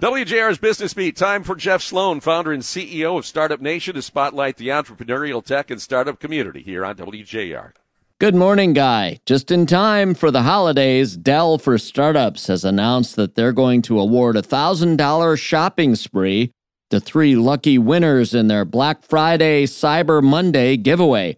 WJR's Business Beat. Time for Jeff Sloan, founder and CEO of Startup Nation, to spotlight the entrepreneurial tech and startup community here on WJR. Good morning, Guy. Just in time for the holidays, Dell for Startups has announced that they're going to award a $1,000 shopping spree to three lucky winners in their Black Friday Cyber Monday giveaway.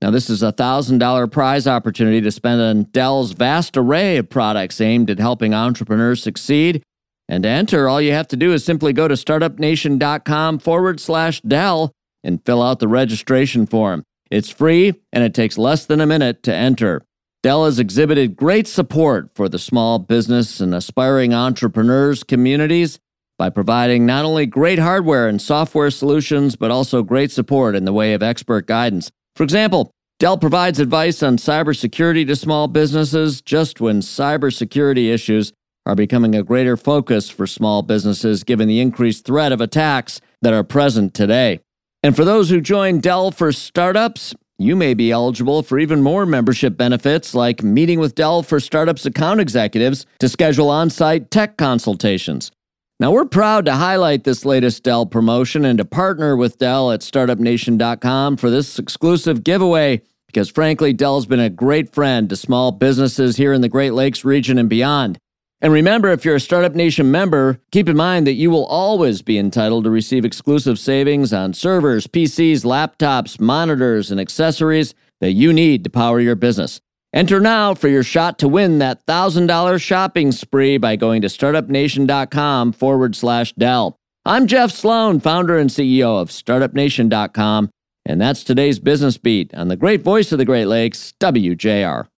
Now, this is a $1,000 prize opportunity to spend on Dell's vast array of products aimed at helping entrepreneurs succeed and to enter, all you have to do is simply go to startupnation.com forward slash Dell and fill out the registration form. It's free and it takes less than a minute to enter. Dell has exhibited great support for the small business and aspiring entrepreneurs communities by providing not only great hardware and software solutions, but also great support in the way of expert guidance. For example, Dell provides advice on cybersecurity to small businesses just when cybersecurity issues are becoming a greater focus for small businesses given the increased threat of attacks that are present today. And for those who join Dell for startups, you may be eligible for even more membership benefits like meeting with Dell for Startups account executives to schedule on site tech consultations. Now, we're proud to highlight this latest Dell promotion and to partner with Dell at startupnation.com for this exclusive giveaway because, frankly, Dell's been a great friend to small businesses here in the Great Lakes region and beyond. And remember, if you're a Startup Nation member, keep in mind that you will always be entitled to receive exclusive savings on servers, PCs, laptops, monitors, and accessories that you need to power your business. Enter now for your shot to win that $1,000 shopping spree by going to startupnation.com forward slash Dell. I'm Jeff Sloan, founder and CEO of startupnation.com, and that's today's business beat on the great voice of the Great Lakes, WJR.